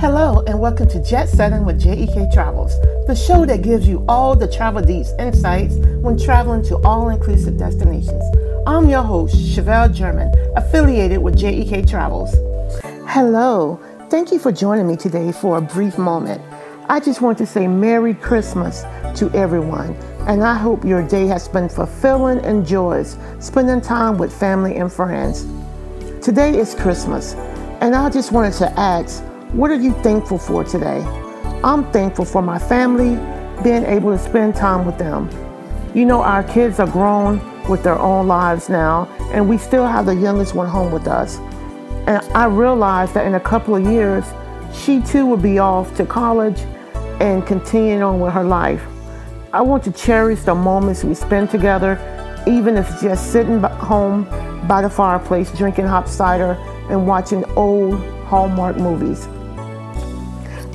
Hello, and welcome to Jet Setting with JEK Travels, the show that gives you all the travel deets insights when traveling to all inclusive destinations. I'm your host, Chevelle German, affiliated with JEK Travels. Hello, thank you for joining me today for a brief moment. I just want to say Merry Christmas to everyone, and I hope your day has been fulfilling and joyous, spending time with family and friends. Today is Christmas, and I just wanted to ask, what are you thankful for today? I'm thankful for my family, being able to spend time with them. You know, our kids are grown with their own lives now, and we still have the youngest one home with us. And I realized that in a couple of years, she too will be off to college and continuing on with her life. I want to cherish the moments we spend together, even if it's just sitting home by the fireplace, drinking hot cider, and watching old Hallmark movies.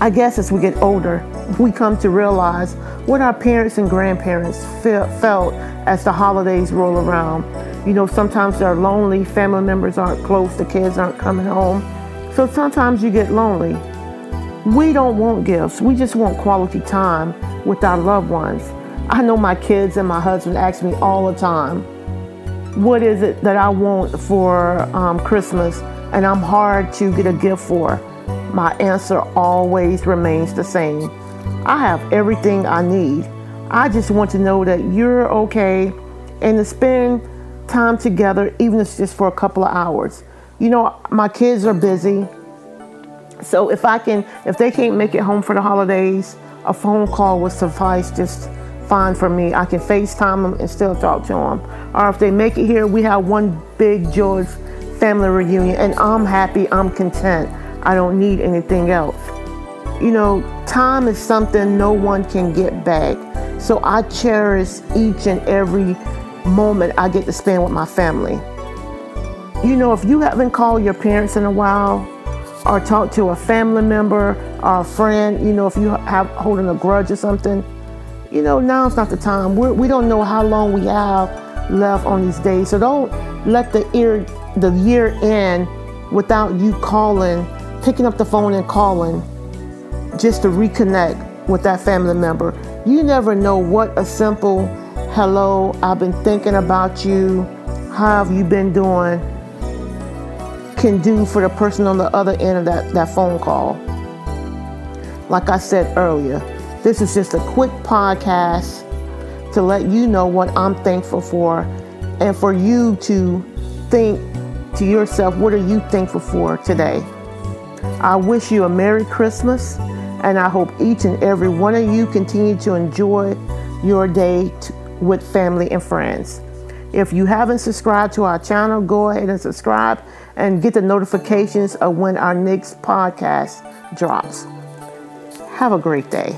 I guess as we get older, we come to realize what our parents and grandparents felt as the holidays roll around. You know, sometimes they're lonely, family members aren't close, the kids aren't coming home. So sometimes you get lonely. We don't want gifts, we just want quality time with our loved ones. I know my kids and my husband ask me all the time, what is it that I want for um, Christmas? And I'm hard to get a gift for my answer always remains the same. I have everything I need. I just want to know that you're okay and to spend time together, even if it's just for a couple of hours. You know, my kids are busy. So if I can, if they can't make it home for the holidays, a phone call would suffice just fine for me. I can FaceTime them and still talk to them. Or if they make it here, we have one big joyous family reunion and I'm happy, I'm content. I don't need anything else. You know, time is something no one can get back. So I cherish each and every moment I get to spend with my family. You know, if you haven't called your parents in a while or talked to a family member or a friend, you know, if you have holding a grudge or something, you know, now's not the time. We're, we do not know how long we have left on these days. So don't let the year, the year end without you calling picking up the phone and calling just to reconnect with that family member. You never know what a simple hello, I've been thinking about you, how have you been doing, can do for the person on the other end of that, that phone call. Like I said earlier, this is just a quick podcast to let you know what I'm thankful for and for you to think to yourself, what are you thankful for today? I wish you a Merry Christmas, and I hope each and every one of you continue to enjoy your day t- with family and friends. If you haven't subscribed to our channel, go ahead and subscribe and get the notifications of when our next podcast drops. Have a great day.